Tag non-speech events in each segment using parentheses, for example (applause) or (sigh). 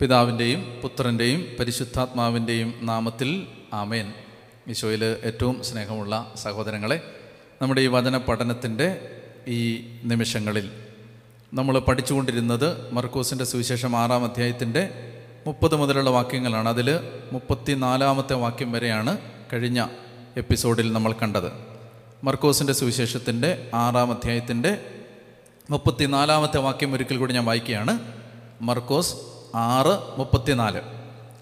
പിതാവിന്റെയും പുത്രന്റെയും പരിശുദ്ധാത്മാവിന്റെയും നാമത്തിൽ ആമേൻ. ഈശോയിൽ ഏറ്റവും സ്നേഹമുള്ള സഹോദരങ്ങളെ നമ്മുടെ ഈ വചന പഠനത്തിന്റെ ഈ നിമിഷങ്ങളിൽ നമ്മൾ പഠിച്ചുകൊണ്ടിരുന്നത് മർക്കോസിന്റെ സുവിശേഷം ആറാം അധ്യായത്തിന്റെ മുപ്പത് മുതലുള്ള വാക്യങ്ങളാണ്. അതിൽ മുപ്പത്തി നാലാമത്തെ വാക്യം വരെയാണ് കഴിഞ്ഞ എപ്പിസോഡിൽ നമ്മൾ കണ്ടത്. മർക്കോസിന്റെ സുവിശേഷത്തിന്റെ ആറാം അധ്യായത്തിന്റെ മുപ്പത്തിനാലാമത്തെ വാക്യം ഒരിക്കൽ കൂടി ഞാൻ വായിക്കുകയാണ്. മർക്കോസ് ആറ് മുപ്പത്തിനാല്.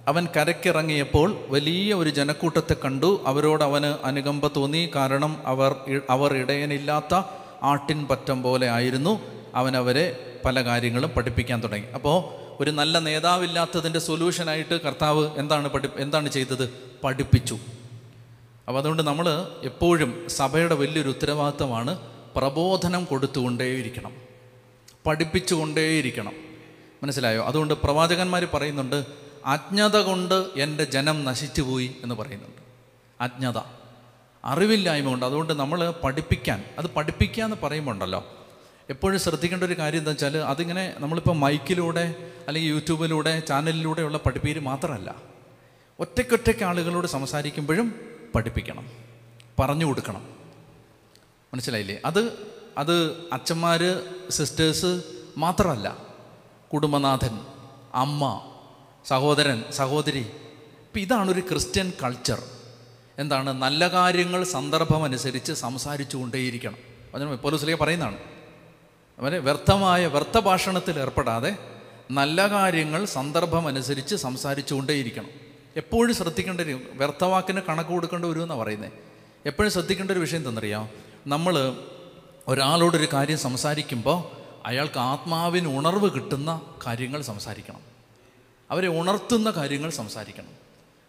അവൻ കരക്കിറങ്ങിയപ്പോൾ വലിയ ഒരു ജനക്കൂട്ടത്തെ കണ്ടു. അവരോട് അവന് അനുകമ്പ തോന്നി. കാരണം അവർ അവർ ഇടയനില്ലാത്ത ആട്ടിൻ പറ്റം പോലെ ആയിരുന്നു. അവൻ അവരെ പല കാര്യങ്ങളും പഠിപ്പിക്കാൻ തുടങ്ങി. അപ്പോൾ ഒരു നല്ല നേതാവില്ലാത്തതിന്റെ സൊല്യൂഷനായിട്ട് കർത്താവ് എന്താണ് പഠി എന്താണ് ചെയ്തത്? പഠിപ്പിച്ചു. അപ്പോൾ അതുകൊണ്ട് നമ്മൾ എപ്പോഴും സഭയുടെ വലിയൊരു ഉത്തരവാദിത്തമാണ് പ്രബോധനം കൊടുത്തുകൊണ്ടേയിരിക്കണം. പഠിപ്പിച്ചുകൊണ്ടേയിരിക്കണം. മനസ്സിലായോ? അതുകൊണ്ട് പ്രവാചകന്മാർ പറയുന്നുണ്ട് അജ്ഞത കൊണ്ട് എന്റെ ജനം നശിച്ചുപോയി എന്ന് പറയുന്നുണ്ട്. അജ്ഞത. അറിവില്ലായ്മ കൊണ്ട്. അതുകൊണ്ട് നമ്മൾ പഠിപ്പിക്കാൻ അത് പഠിപ്പിക്കുക എന്ന് പറയുമ്പോണ്ടല്ലോ. എപ്പോഴും ശ്രദ്ധിക്കേണ്ട ഒരു കാര്യം എന്താ വെച്ചാൽ അതിങ്ങനെ നമ്മളിപ്പോൾ മൈക്കിലൂടെ അല്ലെങ്കിൽ യൂട്യൂബിലൂടെ ചാനലിലൂടെയുള്ള പഠിപ്പീര് മാത്രമല്ല ഒറ്റയ്ക്കൊറ്റയ്ക്ക് ആളുകളോട് സംസാരിക്കുമ്പോഴും പഠിപ്പിക്കണം. പറഞ്ഞു കൊടുക്കണം. മനസ്സിലായില്ലേ? അത് അത് അച്ഛന്മാർ സിസ്റ്റേഴ്സ് മാത്രമല്ല കുടുംബനാഥൻ അമ്മ സഹോദരൻ സഹോദരി. ഇപ്പം ഇതാണൊരു ക്രിസ്ത്യൻ കൾച്ചർ എന്താണ്? നല്ല കാര്യങ്ങൾ സന്ദർഭമനുസരിച്ച് സംസാരിച്ചു കൊണ്ടേയിരിക്കണം അതിന് പോലീസിലേക്ക് പറയുന്നതാണ്? അവരെ വ്യർത്ഥമായ വ്യർത്ഥ ഭാഷണത്തിൽ ഏർപ്പെടാതെ നല്ല കാര്യങ്ങൾ സന്ദർഭമനുസരിച്ച് സംസാരിച്ചു കൊണ്ടേയിരിക്കണം എപ്പോഴും ശ്രദ്ധിക്കേണ്ട ഒരു വ്യർത്ഥവാക്കിന് കണക്ക് കൊടുക്കേണ്ട ഒരു എന്നാണ് പറയുന്നത് എപ്പോഴും ശ്രദ്ധിക്കേണ്ട ഒരു വിഷയം തന്നറിയാം നമ്മൾ ഒരാളോടൊരു കാര്യം സംസാരിക്കുമ്പോൾ അയാൾക്ക് ആത്മാവിന് ഉണർവ് കിട്ടുന്ന കാര്യങ്ങൾ സംസാരിക്കണം. അവരെ ഉണർത്തുന്ന കാര്യങ്ങൾ സംസാരിക്കണം.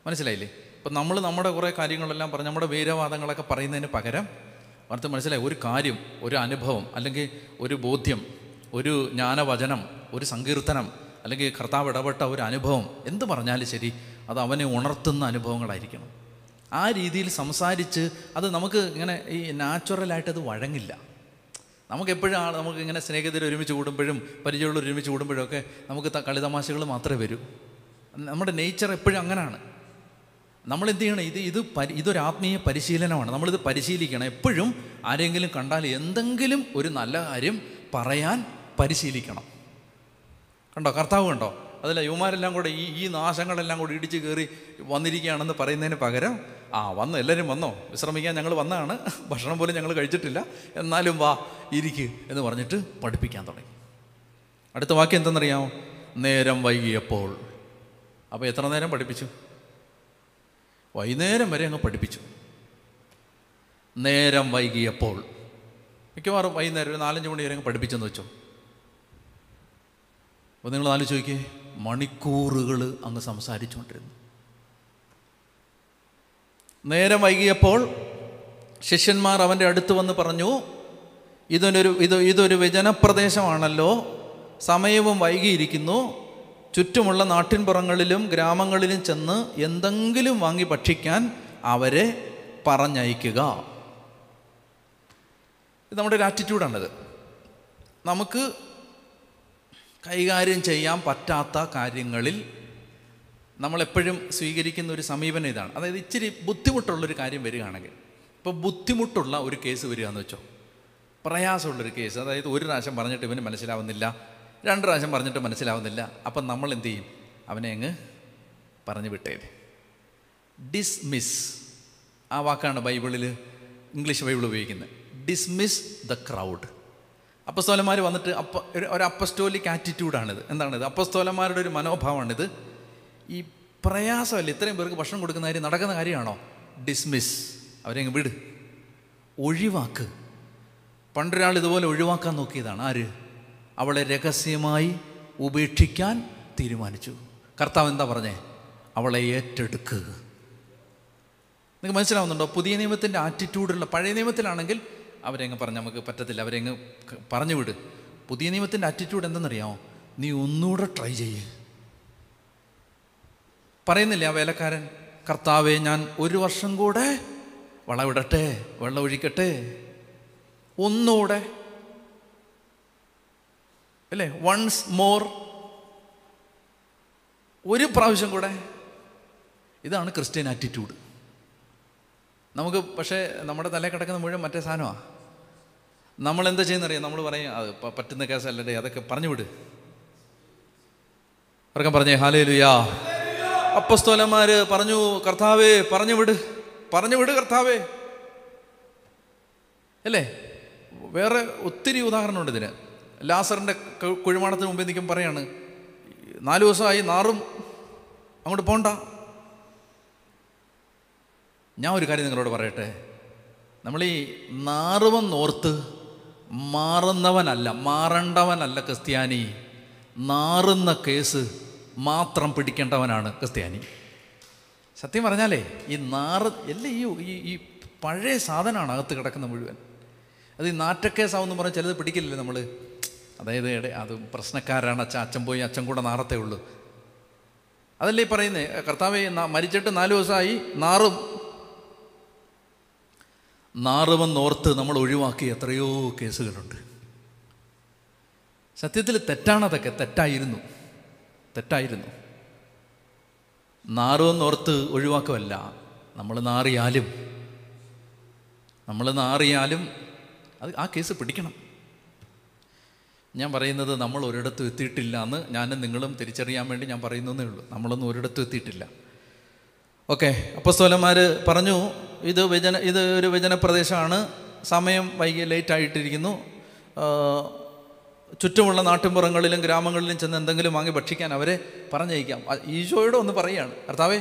മനസ്സിലായില്ലേ? ഇപ്പം നമ്മൾ നമ്മുടെ കുറേ കാര്യങ്ങളെല്ലാം പറഞ്ഞ് നമ്മുടെ വീരവാദങ്ങളൊക്കെ പറയുന്നതിന് പകരം അവർക്ക് മനസ്സിലായി ഒരു കാര്യം ഒരു അനുഭവം അല്ലെങ്കിൽ ഒരു ബോധ്യം ഒരു ജ്ഞാനവചനം ഒരു സങ്കീർത്തനം അല്ലെങ്കിൽ കർത്താവ് ഇടപെട്ട ഒരു അനുഭവം എന്ത് പറഞ്ഞാലും ശരി അത് അവനെ ഉണർത്തുന്ന അനുഭവങ്ങളായിരിക്കണം. ആ രീതിയിൽ സംസാരിച്ച് അത് നമുക്ക് ഇങ്ങനെ ഈ നാച്ചുറലായിട്ടത് വഴങ്ങില്ല. നമുക്ക് എപ്പോഴും ആൾ നമുക്ക് ഇങ്ങനെ സ്നേഹിതർ ഒരുമിച്ച് കൂടുമ്പോഴും പരിചയമുള്ളവർ ഒരുമിച്ച് കൂടുമ്പോഴും ഒക്കെ നമുക്ക് കളിതമാശകൾ മാത്രമേ വരൂ. നമ്മുടെ നേച്ചർ എപ്പോഴും അങ്ങനെയാണ് നമ്മൾ എന്ത് ചെയ്യണം? ഇത് ഇത് പരി ഇതൊരു ആത്മീയ പരിശീലനമാണ്. നമ്മളിത് പരിശീലിക്കണം. എപ്പോഴും ആരെങ്കിലും കണ്ടാൽ എന്തെങ്കിലും ഒരു നല്ല കാര്യം പറയാൻ പരിശീലിക്കണം. കണ്ടോ? കർത്താവ് കണ്ടോ? അതല്ല യുവമാരെല്ലാം കൂടെ ഈ ഈ നാശങ്ങളെല്ലാം കൂടി ഇടിച്ച് കയറി വന്നിരിക്കുകയാണെന്ന് പറയുന്നതിന് പകരം ആ വന്നു. എല്ലാവരും വന്നോ? വിശ്രമിക്കാൻ ഞങ്ങൾ വന്നതാണ് ഭക്ഷണം പോലും ഞങ്ങൾ കഴിച്ചിട്ടില്ല. എന്നാലും വാ ഇരിക്ക് എന്ന് പറഞ്ഞിട്ട് പഠിപ്പിക്കാൻ തുടങ്ങി. അടുത്ത വാക്യം എന്തെന്നറിയാമോ? നേരം വൈകിയപ്പോൾ. അപ്പോൾ എത്ര നേരം പഠിപ്പിച്ചു? വൈകുന്നേരം വരെ അങ്ങ് പഠിപ്പിച്ചു. നേരം വൈകിയപ്പോൾ. മിക്കവാറും വൈകുന്നേരം ഒരു നാലഞ്ച് മണി വരെ അങ്ങ് പഠിപ്പിച്ചെന്ന് വെച്ചോ? അപ്പോൾ നിങ്ങൾ നാലു ചോദിക്കേ മണിക്കൂറുകൾ അങ്ങ് സംസാരിച്ചുകൊണ്ടിരുന്നു. നേരം വൈകിയപ്പോൾ ശിഷ്യന്മാർ അവന്റെ അടുത്ത് വന്ന് പറഞ്ഞു ഇതൊരു ഇത് ഇതൊരു വിജനപ്രദേശമാണല്ലോ സമയവും വൈകിയിരിക്കുന്നു. ചുറ്റുമുള്ള നാട്ടിൻപുറങ്ങളിലും ഗ്രാമങ്ങളിലും ചെന്ന് എന്തെങ്കിലും വാങ്ങി ഭക്ഷിക്കാൻ അവരെ പറഞ്ഞയക്കുക. ഇത് നമ്മുടെ ഒരു ആറ്റിറ്റ്യൂഡാണിത് നമുക്ക് കൈകാര്യം ചെയ്യാൻ പറ്റാത്ത കാര്യങ്ങളിൽ നമ്മളെപ്പോഴും സ്വീകരിക്കുന്ന ഒരു സമീപനം ഇതാണ്. അതായത് ഇച്ചിരി ബുദ്ധിമുട്ടുള്ളൊരു കാര്യം വരികയാണെങ്കിൽ ഇപ്പോൾ ബുദ്ധിമുട്ടുള്ള ഒരു കേസ് വരികയെന്ന് വെച്ചോ. പ്രയാസമുള്ളൊരു കേസ് അതായത് ഒരു പ്രാവശ്യം പറഞ്ഞിട്ട് ഇവന് മനസ്സിലാവുന്നില്ല രണ്ട് പ്രാവശ്യം പറഞ്ഞിട്ട് മനസ്സിലാവുന്നില്ല അപ്പം നമ്മൾ എന്ത് ചെയ്യും? അവനെ അങ്ങ് പറഞ്ഞു വിട്ടേത് ഡിസ്മിസ് ആ വാക്കാണ് ബൈബിളിൽ ഇംഗ്ലീഷ് ബൈബിൾ ഉപയോഗിക്കുന്നത്. ഡിസ്മിസ് ദ ക്രൗഡ് അപ്പസ്തോലന്മാർ വന്നിട്ട് അപ്പ ഒരു ഒരു അപ്പസ്റ്റോലിക് ആറ്റിറ്റ്യൂഡാണിത് എന്താണിത്? അപ്പസ്തോലന്മാരുടെ ഒരു മനോഭാവമാണിത്. ഈ പ്രയാസമല്ല ഇത്രയും പേർക്ക് ഭക്ഷണം കൊടുക്കുന്ന കാര്യം നടക്കുന്ന കാര്യമാണോ? ഡിസ്മിസ് അവരെ അങ്ങ് വിട്. ഒഴിവാക്ക്. പണ്ടൊരാൾ ഇതുപോലെ ഒഴിവാക്കാൻ നോക്കിയതാണ്. ആര്? അവളെ രഹസ്യമായി ഉപേക്ഷിക്കാൻ തീരുമാനിച്ചു. കർത്താവ് എന്താ പറഞ്ഞേ? അവളെ ഏറ്റെടുക്ക്. നിങ്ങൾക്ക് മനസ്സിലാവുന്നുണ്ടോ? പുതിയ നിയമത്തിന്റെ ആറ്റിറ്റ്യൂഡുള്ള പഴയ നിയമത്തിലാണെങ്കിൽ അവരെങ്ങ് പറഞ്ഞ് നമുക്ക് പറ്റത്തില്ല. അവരെങ്ങ് പറഞ്ഞു വിട്. പുതിയ നിയമത്തിന്റെ ആറ്റിറ്റ്യൂഡ് എന്തെന്നറിയാമോ? നീ ഒന്നുകൂടെ ട്രൈ ചെയ്യ്. പറയുന്നില്ലേ ആ വേലക്കാരൻ? കർത്താവെ ഞാൻ ഒരു വർഷം കൂടെ വളവിടട്ടെ വെള്ളമൊഴിക്കട്ടെ. ഒന്നുകൂടെ അല്ലേ വൺസ് മോർ ഒരു പ്രാവശ്യം കൂടെ. ഇതാണ് ക്രിസ്ത്യൻ ആറ്റിറ്റ്യൂഡ് നമുക്ക് പക്ഷേ നമ്മുടെ തലയിൽ കിടക്കുന്ന മുഴുവൻ മറ്റേ സാധനമാണ് നമ്മൾ എന്താ ചെയ്യുന്നറിയാം? നമ്മൾ പറയും അത് പറ്റുന്ന കേസല്ലേ അതൊക്കെ പറഞ്ഞു വിട് അവർക്ക് പറഞ്ഞേ ഹാലേ ലുയാ അപ്പസ്തോലന്മാര് പറഞ്ഞു കർത്താവേ പറഞ്ഞു വിട് പറഞ്ഞു വിട് കർത്താവേ. അല്ലേ? വേറെ ഒത്തിരി ഉദാഹരണമുണ്ട് ഇതിന്. ലാസറിന്റെ കുഴിമാടത്തിന് മുമ്പേ നിൽക്കും പറയാണ് നാല് ദിവസമായി നാറും അങ്ങോട്ട് പോണ്ട. ഞാൻ ഒരു കാര്യം നിങ്ങളോട് പറയട്ടെ. നമ്മൾ ഈ നാറുമെന്നോർത്ത് മാറുന്നവനല്ല മാറേണ്ടവനല്ല ക്രിസ്ത്യാനി. നാറുന്ന കേസ് മാത്രം പിടിക്കേണ്ടവനാണ് ക്രിസ്ത്യാനി. സത്യം പറഞ്ഞാലേ ഈ നാറ് എല്ലാ ഈ ഈ പഴയ സാധനമാണ് അകത്ത് കിടക്കുന്ന മുഴുവൻ. അത് ഈ നാറ്റക്കേസാവെന്ന് പറഞ്ഞാൽ ചിലത് പിടിക്കില്ലേ നമ്മൾ അതായത് അത് പ്രശ്നക്കാരാണ് അച്ഛൻ അച്ഛൻ പോയി അച്ഛൻ കൂടെ നാറത്തേ ഉള്ളൂ. അതല്ലേ പറയുന്നേ കർത്താവ് മരിച്ചിട്ട് നാല് ദിവസമായി നാറും. നാറുമെന്നോർത്ത് നമ്മൾ ഒഴിവാക്കി എത്രയോ കേസുകളുണ്ട്. സത്യത്തിൽ തെറ്റാണതൊക്കെ തെറ്റായിരുന്നു. തെറ്റായിരുന്നു. നാറുമെന്നോർത്ത് ഒഴിവാക്കുമല്ല നമ്മൾ നാറിയാലും. നമ്മൾ നാറിയാലും അത് ആ കേസ് പിടിക്കണം. ഞാൻ പറയുന്നത് നമ്മൾ ഒരിടത്തും എത്തിയിട്ടില്ല എന്ന് ഞാനും നിങ്ങളും തിരിച്ചറിയാൻ വേണ്ടി ഞാൻ പറയുന്നതേ ഉള്ളൂ. നമ്മളൊന്നും ഒരിടത്തും എത്തിയിട്ടില്ല. ഓക്കെ അപ്പസ്തോലന്മാർ പറഞ്ഞു ഇത് വ്യജന ഇത് ഒരു വ്യജനപ്രദേശമാണ്. സമയം വൈകി ലേറ്റ് ആയിട്ടിരിക്കുന്നു. ചുറ്റുമുള്ള നാട്ടിൻപുറങ്ങളിലും ഗ്രാമങ്ങളിലും ചെന്ന് എന്തെങ്കിലും വാങ്ങി ഭക്ഷിക്കാൻ അവരെ പറഞ്ഞയക്കാം. ഈശോയോട് ഒന്ന് പറയുകയാണ് കർത്താവേ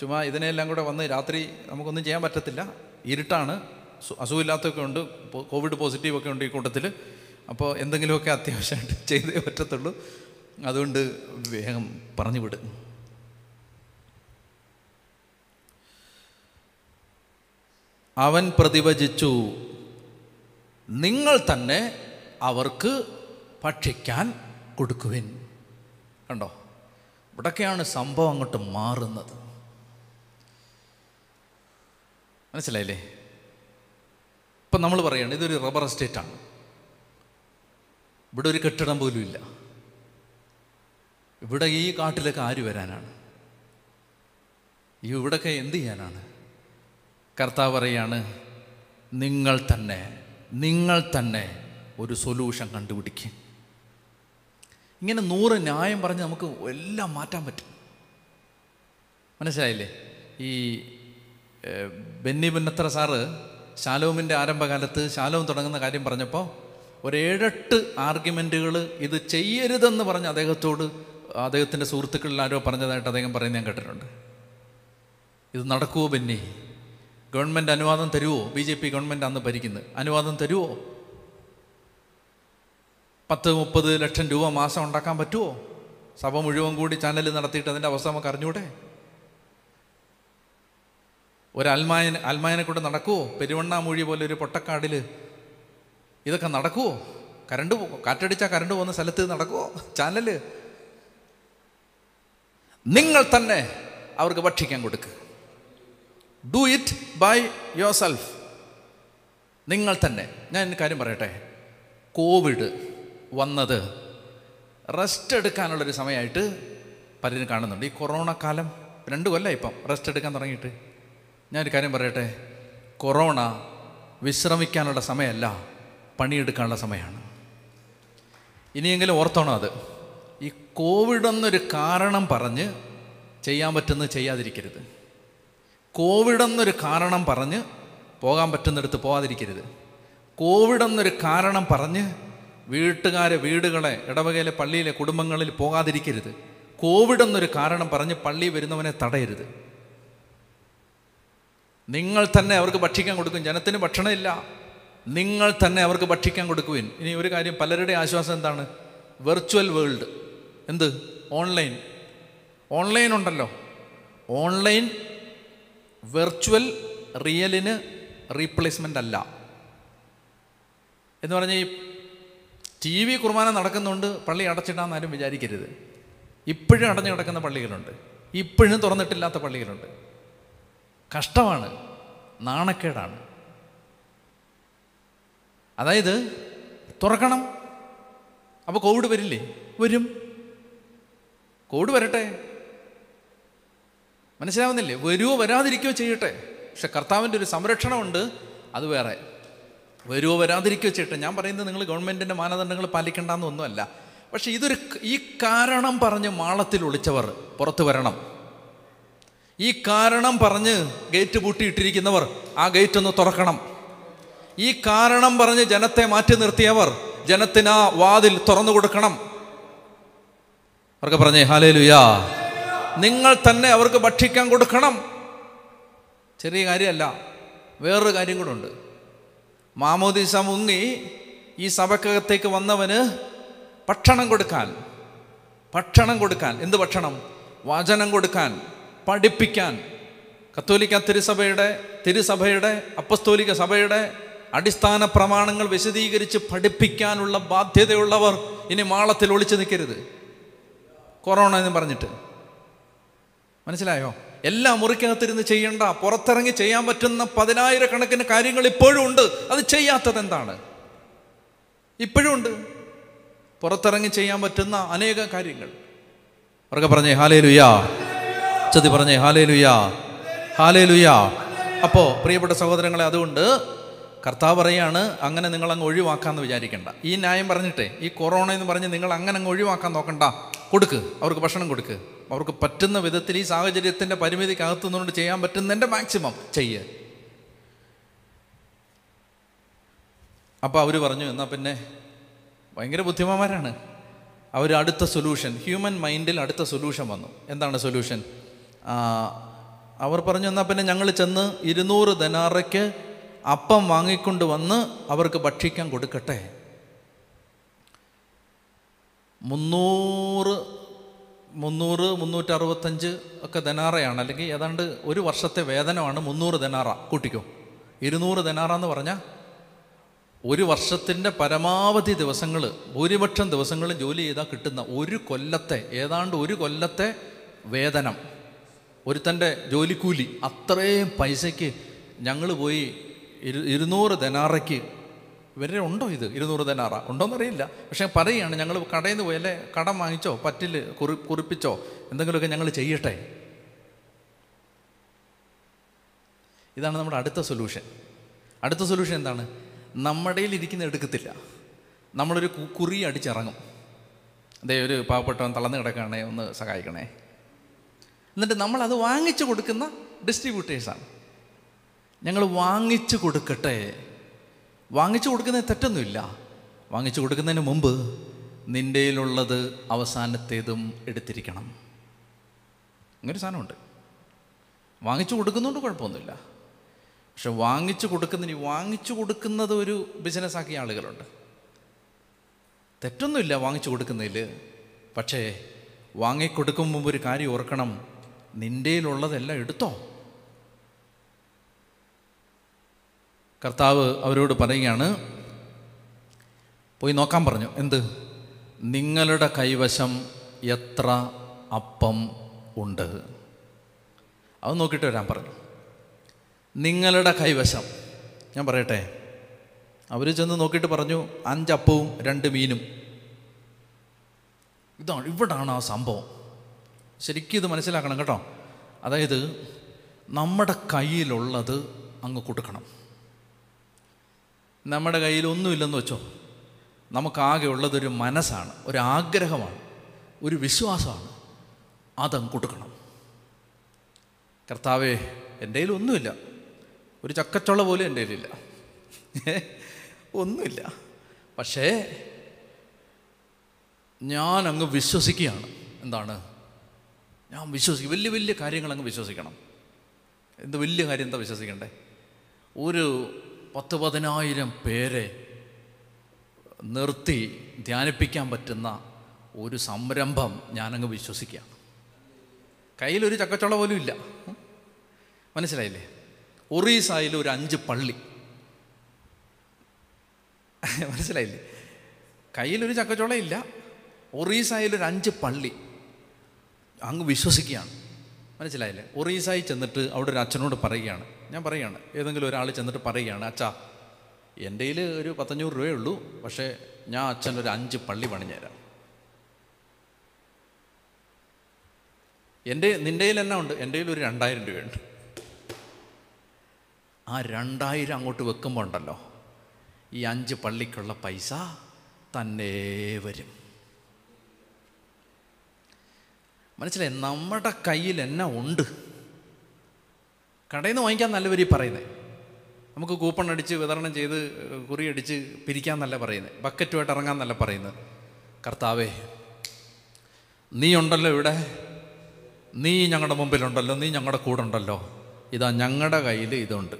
ചുമ്മാ ഇതിനെല്ലാം കൂടെ വന്ന് രാത്രി നമുക്കൊന്നും ചെയ്യാൻ പറ്റത്തില്ല. ഇരുട്ടാണ്. അസുഖമില്ലാത്തൊക്കെ ഉണ്ട്. കോവിഡ് പോസിറ്റീവ് ഒക്കെ ഉണ്ട് ഈ കൂട്ടത്തിൽ അപ്പോൾ എന്തെങ്കിലുമൊക്കെ അത്യാവശ്യമായിട്ട് (laughs) ചെയ്തേ പറ്റത്തുള്ളൂ. അതുകൊണ്ട് വേഗം പറഞ്ഞു വിട്. അവൻ പ്രതിഭജിച്ചു നിങ്ങൾ തന്നെ അവർക്ക് ഭക്ഷിക്കാൻ കൊടുക്കുവിൻ. കണ്ടോ? ഇവിടൊക്കെയാണ് സംഭവം അങ്ങോട്ട് മാറുന്നത്. മനസ്സിലായില്ലേ? ഇപ്പം നമ്മൾ പറയുകയാണ് ഇതൊരു റബ്ബർ എസ്റ്റേറ്റാണ്. ഇവിടെ ഒരു കെട്ടിടം പോലും ഇല്ല. ഇവിടെ ഈ കാട്ടിലൊക്കെ ആര് വരാനാണ്? ഈ ഇവിടൊക്കെ എന്ത് ചെയ്യാനാണ്? കർത്താവ് പറയാണ് നിങ്ങൾ തന്നെ നിങ്ങൾ തന്നെ ഒരു സൊല്യൂഷൻ കണ്ടുപിടിക്കും. ഇങ്ങനെ നൂറ് ന്യായം പറഞ്ഞ് നമുക്ക് എല്ലാം മാറ്റാൻ പറ്റും. മനസ്സിലായില്ലേ? ഈ ബെന്നി പുന്നത്ര സാറ് ശാലോമിന്റെ ആരംഭകാലത്ത് ശാലോം തുടങ്ങുന്ന കാര്യം പറഞ്ഞപ്പോൾ ഒരു ഏഴെട്ട് ആർഗ്യുമെന്റുകൾ ഇത് ചെയ്യരുതെന്ന് പറഞ്ഞ് അദ്ദേഹത്തോട് അദ്ദേഹത്തിന്റെ സുഹൃത്തുക്കളിൽ ആരോ പറഞ്ഞതായിട്ട് അദ്ദേഹം പറയുന്നത് ഞാൻ കേട്ടിട്ടുണ്ട്. ഇത് നടക്കുമോ ബെന്നി? ഗവൺമെന്റ് അനുവാദം തരുമോ ബി ജെ പി ഗവൺമെന്റ് അന്ന് ഭരിക്കുന്നത് അനുവാദം തരുമോ പത്ത് മുപ്പത് ലക്ഷം രൂപ മാസം ഉണ്ടാക്കാൻ പറ്റുമോ സഭ മുഴുവൻ കൂടി ചാനൽ നടത്തിയിട്ട് അതിന്റെ അവസ്ഥ നമുക്ക് അറിഞ്ഞൂടെ? ഒരു അൽമായനെ കൊണ്ട് നടക്കുമോ പെരുവണ്ണാമൂഴി പോലെ ഒരു പൊട്ടക്കാടിൽ ഇതൊക്കെ നടക്കുമോ കരണ്ട് കാറ്റടിച്ചാൽ കരണ്ട് പോകുന്ന സ്ഥലത്ത് നടക്കുമോ ചാനൽ നിങ്ങൾ തന്നെ അവർക്ക് ഭക്ഷിക്കാൻ കൊടുക്കുക do it by yourself നിങ്ങൾ തന്നെ ഞാൻ കാര്യം പറയട്ടെ? കോവിഡ് വന്നത്. റെസ്റ്റ് എടുക്കാനുള്ളൊരു സമയമായിട്ട് പലരും കാണുന്നുണ്ട്. ഈ കൊറോണ കാലം രണ്ട് കൊല്ലം ഇപ്പം റെസ്റ്റ് എടുക്കാൻ തുടങ്ങിയിട്ട്. ഞാനൊരു കാര്യം പറയട്ടെ? കൊറോണ വിശ്രമിക്കാനുള്ള സമയമല്ല പണിയെടുക്കാനുള്ള സമയമാണ്. ഇനിയെങ്കിലും ഓർത്തോണം അത്. ഈ കോവിഡ് എന്നൊരു കാരണം പറഞ്ഞ് ചെയ്യാൻ പറ്റുന്നത് ചെയ്യാതിരിക്കരുത്. കോവിഡ് എന്നൊരു കാരണം പറഞ്ഞ് പോകാൻ പറ്റുന്നിടത്ത് പോകാതിരിക്കരുത് കോവിഡ് എന്നൊരു കാരണം പറഞ്ഞ് വീട്ടുകാരെ വീടുകളെ ഇടവകയിലെ പള്ളിയിലെ കുടുംബങ്ങളിൽ പോകാതിരിക്കരുത്. കോവിഡ് എന്നൊരു കാരണം പറഞ്ഞ് പള്ളി വരുന്നവനെ തടയരുത്. നിങ്ങൾ തന്നെ അവർക്ക് ഭക്ഷിക്കാൻ കൊടുക്കും. ജനത്തിന് ഭക്ഷണമില്ല. നിങ്ങൾ തന്നെ അവർക്ക് ഭക്ഷിക്കാൻ കൊടുക്കുവിൻ. ഇനി ഒരു കാര്യം പലരുടെ ആശ്വാസം എന്താണ്? Virtual world. എന്ത്? ഓൺലൈൻ. ഓൺലൈൻ ഉണ്ടല്ലോ. ഓൺലൈൻ വെർച്വൽ റിയലിന് റീപ്ലേസ്മെന്റ് അല്ല. എന്ന് പറഞ്ഞാൽ ഈ ടി വി കുർബാന നടക്കുന്നുണ്ട് പള്ളി അടച്ചിട്ടാന്ന് ആരും വിചാരിക്കരുത്. ഇപ്പോഴും അടഞ്ഞു കിടക്കുന്ന പള്ളികളുണ്ട്. ഇപ്പോഴും തുറന്നിട്ടില്ലാത്ത പള്ളികളുണ്ട്. കഷ്ടമാണ് നാണക്കേടാണ്. അതായത് തുറക്കണം. അപ്പോൾ കോവിഡ് വരില്ലേ? വരും. കോവിഡ് വരട്ടെ. മനസ്സിലാവുന്നില്ലേ? വരുവോ വരാതിരിക്കുകയോ ചെയ്യട്ടെ. പക്ഷെ കർത്താവിന്റെ ഒരു സംരക്ഷണമുണ്ട് അത് വേറെ. വരുവോ വരാതിരിക്കുകയോ ചേട്ടൻ ഞാൻ പറയുന്നത് നിങ്ങൾ ഗവൺമെന്റിന്റെ മാനദണ്ഡങ്ങൾ പാലിക്കേണ്ടെന്നൊന്നുമല്ല പക്ഷേ ഇതൊരു ഈ കാരണം പറഞ്ഞ് മാളത്തിൽ ഒളിച്ചവർ പുറത്തു വരണം. ഈ കാരണം പറഞ്ഞ് ഗേറ്റ് പൂട്ടിയിട്ടിരിക്കുന്നവർ ആ ഗേറ്റ് ഒന്ന് തുറക്കണം. ഈ കാരണം പറഞ്ഞ് ജനത്തെ മാറ്റി നിർത്തിയവർ ജനത്തിന് ആ വാതിൽ തുറന്നു കൊടുക്കണം. അവർക്ക് പറഞ്ഞേ ഹാലേ ലുയാ നിങ്ങൾ തന്നെ അവർക്ക് ഭക്ഷിക്കാൻ കൊടുക്കണം. ചെറിയ കാര്യമല്ല വേറൊരു കാര്യം കൂടെ ഉണ്ട്. മാമോദീസ മുങ്ങി ഈ സഭക്കകത്തേക്ക് വന്നവന് ഭക്ഷണം കൊടുക്കാൻ ഭക്ഷണം കൊടുക്കാൻ. എന്ത് ഭക്ഷണം? വചനം കൊടുക്കാൻ പഠിപ്പിക്കാൻ. കത്തോലിക്ക തിരുസഭയുടെ തിരുസഭയുടെ അപ്പസ്തോലിക സഭയുടെ അടിസ്ഥാന പ്രമാണങ്ങൾ വിശദീകരിച്ച് പഠിപ്പിക്കാനുള്ള ബാധ്യതയുള്ളവർ ഇനി മാളത്തിൽ ഒളിച്ചു നിൽക്കരുത്. കൊറോണ എന്ന് പറഞ്ഞിട്ട്. മനസ്സിലായോ? എല്ലാ മുറിക്കകത്തിരുന്ന് ചെയ്യേണ്ട പുറത്തിറങ്ങി ചെയ്യാൻ പറ്റുന്ന പതിനായിരക്കണക്കിന് കാര്യങ്ങൾ ഇപ്പോഴും ഉണ്ട്. അത് ചെയ്യാത്തത് എന്താണ്? ഇപ്പോഴും ഉണ്ട്. പുറത്തിറങ്ങി ചെയ്യാൻ പറ്റുന്ന അനേക കാര്യങ്ങൾ. അവർക്ക് പറഞ്ഞേ ഹാലേ ലുയാ ചതി പറഞ്ഞേ ഹാലേ ലുയാ ഹാലേ ലുയാ അപ്പോൾ പ്രിയപ്പെട്ട സഹോദരങ്ങളെ അതുകൊണ്ട് കർത്താവ് പറയാണ് അങ്ങനെ നിങ്ങൾ അങ്ങ് ഒഴിവാക്കാമെന്ന് വിചാരിക്കേണ്ട. ഈ ന്യായം പറഞ്ഞിട്ടേ ഈ കൊറോണ എന്ന് പറഞ്ഞ് നിങ്ങൾ അങ്ങനെ അങ്ങ് ഒഴിവാക്കാൻ നോക്കണ്ട. കൊടുക്ക് അവർക്ക് ഭക്ഷണം കൊടുക്ക്. അവർക്ക് പറ്റുന്ന വിധത്തിൽ ഈ സാഹചര്യത്തിന്റെ പരിമിതിക്കകത്തു നിന്നുകൊണ്ട് ചെയ്യാൻ പറ്റുന്നതിന്റെ മാക്സിമം ചെയ്യ്. അപ്പോൾ അവർ പറഞ്ഞു എന്നാൽ പിന്നെ ഭയങ്കര ബുദ്ധിമാന്മാരാണ്. അവർ അടുത്ത സൊല്യൂഷൻ ഹ്യൂമൻ മൈൻഡിൽ അടുത്ത സൊല്യൂഷൻ വന്നു. എന്താണ് സൊല്യൂഷൻ അവർ പറഞ്ഞു എന്നാൽ പിന്നെ ഞങ്ങൾ ചെന്ന് ഇരുന്നൂറ് ധനാറയ്ക്ക് അപ്പം വാങ്ങിക്കൊണ്ട് വന്ന് അവർക്ക് ഭക്ഷിക്കാൻ കൊടുക്കട്ടെ. മുന്നൂറ് മുന്നൂറ് മുന്നൂറ്ററുപത്തഞ്ച് ഒക്കെ ധനാറയാണ് അല്ലെങ്കിൽ ഏതാണ്ട് ഒരു വർഷത്തെ വേതനമാണ് മുന്നൂറ് ധനാറ കൂട്ടിക്കോ. ഇരുന്നൂറ് ധനാറ എന്ന് പറഞ്ഞാൽ ഒരു വർഷത്തിന്റെ പരമാവധി ദിവസങ്ങൾ ഭൂരിപക്ഷം ദിവസങ്ങളും ജോലി ചെയ്താൽ കിട്ടുന്ന ഒരു കൊല്ലത്തെ ഏതാണ്ട് ഒരു കൊല്ലത്തെ വേതനം. ഒരുത്തന്റെ ജോലിക്കൂലി അത്രയും പൈസയ്ക്ക് ഞങ്ങൾ പോയി ഇരു ഇരുന്നൂറ് ധനാറയ്ക്ക് ഇവരുടെ ഉണ്ടോ ഇത്? ഇരുന്നൂറ് ധനാറ ഉണ്ടോയെന്നറിയില്ല പക്ഷേ പറയുകയാണ് ഞങ്ങൾ കടയിൽ നിന്ന് പോയല്ലേ കടം വാങ്ങിച്ചോ? പറ്റിൽ കുറി കുറിപ്പിച്ചോ? എന്തെങ്കിലുമൊക്കെ ഞങ്ങൾ ചെയ്യട്ടെ. ഇതാണ് നമ്മുടെ അടുത്ത സൊല്യൂഷൻ അടുത്ത സൊല്യൂഷൻ എന്താണ്? നമ്മുടെ ഇരിക്കുന്ന എടുക്കത്തില്ല. നമ്മളൊരു കുറി അടിച്ചിറങ്ങും. അതേ ഒരു പാവപ്പെട്ടവൻ തളർന്ന് കിടക്കണേ ഒന്ന് സഹായിക്കണേ. എന്നിട്ട് നമ്മളത് വാങ്ങിച്ചു കൊടുക്കുന്ന ഡിസ്ട്രിബ്യൂട്ടേഴ്സാണ് ഞങ്ങൾ വാങ്ങിച്ചു കൊടുക്കട്ടെ. വാങ്ങിച്ചു കൊടുക്കുന്നതിന് തെറ്റൊന്നുമില്ല. വാങ്ങിച്ചു കൊടുക്കുന്നതിന് മുമ്പ് നിന്റെയിലുള്ളത് അവസാനത്തേതും എടുത്തിരിക്കണം. അങ്ങനൊരു സാധനമുണ്ട്. വാങ്ങിച്ചു കൊടുക്കുന്നതുകൊണ്ട് കുഴപ്പമൊന്നുമില്ല. പക്ഷെ വാങ്ങിച്ചു കൊടുക്കുന്നതിന് വാങ്ങിച്ചു കൊടുക്കുന്നത് ഒരു ബിസിനസ്സാക്കിയ ആളുകളുണ്ട്. തെറ്റൊന്നുമില്ല വാങ്ങിച്ചു കൊടുക്കുന്നതിൽ. പക്ഷേ വാങ്ങിക്കൊടുക്കും മുമ്പ് ഒരു കാര്യം ഓർക്കണം. നിന്റെയിലുള്ളതെല്ലാം എടുത്തോ? കർത്താവ് അവരോട് പറയുകയാണ് പോയി നോക്കാൻ പറഞ്ഞു. എന്ത്? നിങ്ങളുടെ കൈവശം എത്ര അപ്പം ഉണ്ട്? അത് നോക്കിയിട്ട് വരാൻ പറഞ്ഞു. നിങ്ങളുടെ കൈവശം. ഞാൻ പറയട്ടെ. അവർ ചെന്ന് നോക്കിയിട്ട് പറഞ്ഞു അഞ്ചപ്പവും രണ്ട് മീനും. ഇതാണ് ഇവിടാണ് ആ സംഭവം. ശരിക്കും ഇത് മനസ്സിലാക്കണം കേട്ടോ. അതായത് നമ്മുടെ കയ്യിലുള്ളത് അങ്ങ് കൊടുക്കണം. നമ്മുടെ കയ്യിൽ ഒന്നുമില്ലെന്ന് വെച്ചോ. നമുക്കാകെ ഉള്ളതൊരു മനസ്സാണ് ഒരാഗ്രഹമാണ് ഒരു വിശ്വാസമാണ്. അതങ്ങ് കൊടുക്കണം. കർത്താവേ എന്റെ ഒന്നുമില്ല. ഒരു ചക്കച്ചുള്ള പോലും എന്റെ കയ്യിലില്ല. ഒന്നുമില്ല. പക്ഷേ ഞാൻ അങ്ങ് വിശ്വസിക്കുകയാണ്. എന്താണ്? ഞാൻ വിശ്വസിക്കും. വലിയ വലിയ കാര്യങ്ങൾ അങ്ങ് വിശ്വസിക്കണം. എന്ത് വലിയ കാര്യം എന്താ വിശ്വസിക്കണ്ടേ? ഒരു പത്ത് പതിനായിരം പേരെ നിർത്തി ധ്യാനിപ്പിക്കാൻ പറ്റുന്ന ഒരു സംരംഭം ഞാനങ്ങ് വിശ്വസിക്കുകയാണ് കയ്യിലൊരു ചക്കച്ചുള പോലും ഇല്ല. മനസ്സിലായില്ലേ? ഒറീസായിൽ ഒരു അഞ്ച് പള്ളി. മനസ്സിലായില്ലേ? കയ്യിലൊരു ചക്കച്ചുള ഇല്ല. ഒറീസായിൽ ഒരു അഞ്ച് പള്ളി. അങ്ങ് വിശ്വസിക്കുകയാണ്. മനസ്സിലായില്ലേ? ഒറീസായി ചെന്നിട്ട് അവിടെ ഒരു അച്ഛനോട് പറയുകയാണ്. ഞാൻ പറയുകയാണ്. ഏതെങ്കിലും ഒരാൾ ചെന്നിട്ട് പറയുകയാണ് അച്ഛാ എന്റെ കയ്യിൽ ഒരു പത്തഞ്ഞൂറ് രൂപയേ ഉള്ളൂ പക്ഷേ ഞാൻ അച്ഛൻ ഒരു അഞ്ച് പള്ളി പണിഞ്ഞുതരാം എന്റെ നിന്റെ കയ്യിൽ എന്നാ ഉണ്ട്? എന്റെ കയ്യിൽ ഒരു രണ്ടായിരം രൂപയുണ്ട്. ആ രണ്ടായിരം അങ്ങോട്ട് വെക്കുമ്പോൾ ഉണ്ടല്ലോ ഈ അഞ്ച് പള്ളിക്കുള്ള പൈസ തന്നെ വരും. മനസ്സിലായി? നമ്മുടെ കയ്യിൽ എന്നാ ഉണ്ട്? കടയിൽ നിന്ന് വാങ്ങിക്കാൻ നല്ല വരി പറയുന്നത് നമുക്ക് കൂപ്പൺ അടിച്ച് വിതരണം ചെയ്ത് കുറി അടിച്ച് പിരിക്കാൻ നല്ല പറയുന്നത് ബക്കറ്റുമായിട്ട് ഇറങ്ങാൻ നല്ല പറയുന്നത് കർത്താവേ നീ ഉണ്ടല്ലോ ഇവിടെ. നീ ഞങ്ങളുടെ മുമ്പിലുണ്ടല്ലോ. നീ ഞങ്ങളുടെ കൂടെ ഉണ്ടല്ലോ ഇതാ ഞങ്ങളുടെ കയ്യിൽ ഇതുണ്ട്.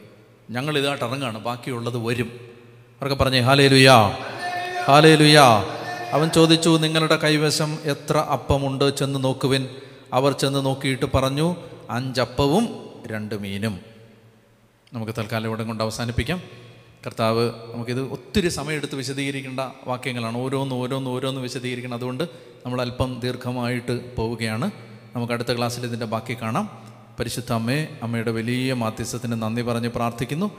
ഞങ്ങൾ ഇതായിട്ട് ഇറങ്ങുകയാണ് ബാക്കിയുള്ളത് വരും. അവർക്ക് പറഞ്ഞേ ഹാലേ ലുയാ ഹാലേ ലുയാ അവൻ ചോദിച്ചു നിങ്ങളുടെ കൈവശം എത്ര അപ്പമുണ്ട്? ചെന്ന് നോക്കുവിൻ. അവർ ചെന്ന് നോക്കിയിട്ട് പറഞ്ഞു അഞ്ചപ്പവും രണ്ട് മീനും. നമുക്ക് തൽക്കാലം ഇവിടെ കൊണ്ട് അവസാനിപ്പിക്കാം. കർത്താവ് നമുക്കിത് ഒത്തിരി സമയമെടുത്ത് വിശദീകരിക്കേണ്ട വാക്യങ്ങളാണ്. ഓരോന്ന് ഓരോന്ന് ഓരോന്ന് വിശദീകരിക്കണം. അതുകൊണ്ട് നമ്മൾ അല്പം ദീർഘമായിട്ട് പോവുകയാണ്. നമുക്ക് അടുത്ത ക്ലാസ്സിൽ ഇതിന്റെ ബാക്കി കാണാം. പരിശുദ്ധ അമ്മേ അമ്മയുടെ വലിയ മാധ്യസ്ഥത്തിന് നന്ദി പറഞ്ഞ് പ്രാർത്ഥിക്കുന്നു.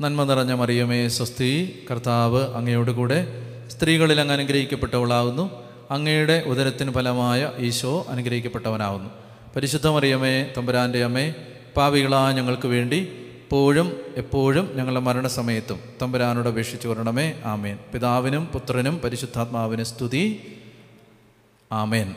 നന്മ നിറഞ്ഞ മറിയമേ സ്വസ്തി കർത്താവ് അങ്ങയോട് കൂടെ സ്ത്രീകളിൽ അങ്ങ് അനുഗ്രഹിക്കപ്പെട്ടവളാവുന്നു. അങ്ങയുടെ ഉദരത്തിന് ഫലമായ ഈശോ അനുഗ്രഹിക്കപ്പെട്ടവനാവുന്നു. പരിശുദ്ധ മറിയമേ തമ്പുരാന്റെ അമ്മേ പാവികളാ ഞങ്ങൾക്ക് വേണ്ടി എപ്പോഴും എപ്പോഴും ഞങ്ങളുടെ മരണസമയത്തും തമ്പുരാനോട് അപേക്ഷിച്ചു വരണമേ ആമേൻ. പിതാവിനും പുത്രനും പരിശുദ്ധാത്മാവിന് സ്തുതി. ആമേൻ.